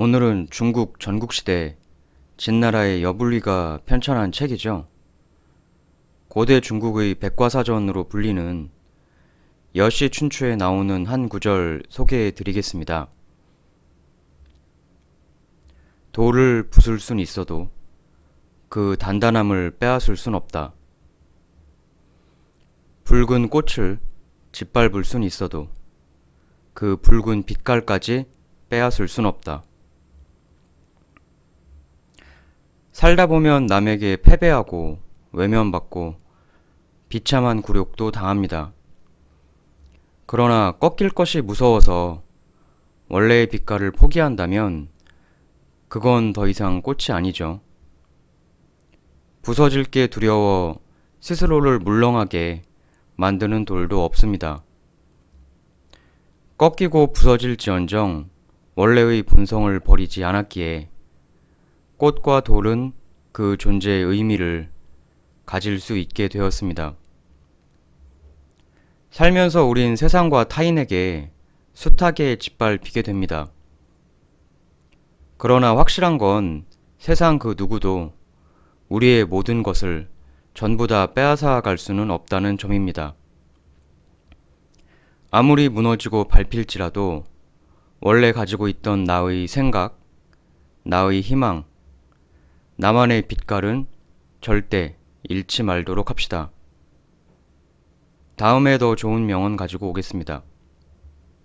오늘은 중국 전국시대 진나라의 여불리가 편찬한 책이죠. 고대 중국의 백과사전으로 불리는 여시 춘추에 나오는 한 구절 소개해 드리겠습니다. 돌을 부술 순 있어도 그 단단함을 빼앗을 순 없다. 붉은 꽃을 짓밟을 순 있어도 그 붉은 빛깔까지 빼앗을 순 없다. 살다 보면 남에게 패배하고 외면받고 비참한 굴욕도 당합니다. 그러나 꺾일 것이 무서워서 원래의 빛깔을 포기한다면 그건 더 이상 꽃이 아니죠. 부서질 게 두려워 스스로를 물렁하게 만드는 돌도 없습니다. 꺾이고 부서질지언정 원래의 본성을 버리지 않았기에 꽃과 돌은 그 존재의 의미를 가질 수 있게 되었습니다. 살면서 우린 세상과 타인에게 숱하게 짓밟히게 됩니다. 그러나 확실한 건 세상 그 누구도 우리의 모든 것을 전부 다 빼앗아 갈 수는 없다는 점입니다. 아무리 무너지고 밟힐지라도 원래 가지고 있던 나의 생각, 나의 희망, 나만의 빛깔은 절대 잃지 말도록 합시다. 다음에 더 좋은 명언 가지고 오겠습니다.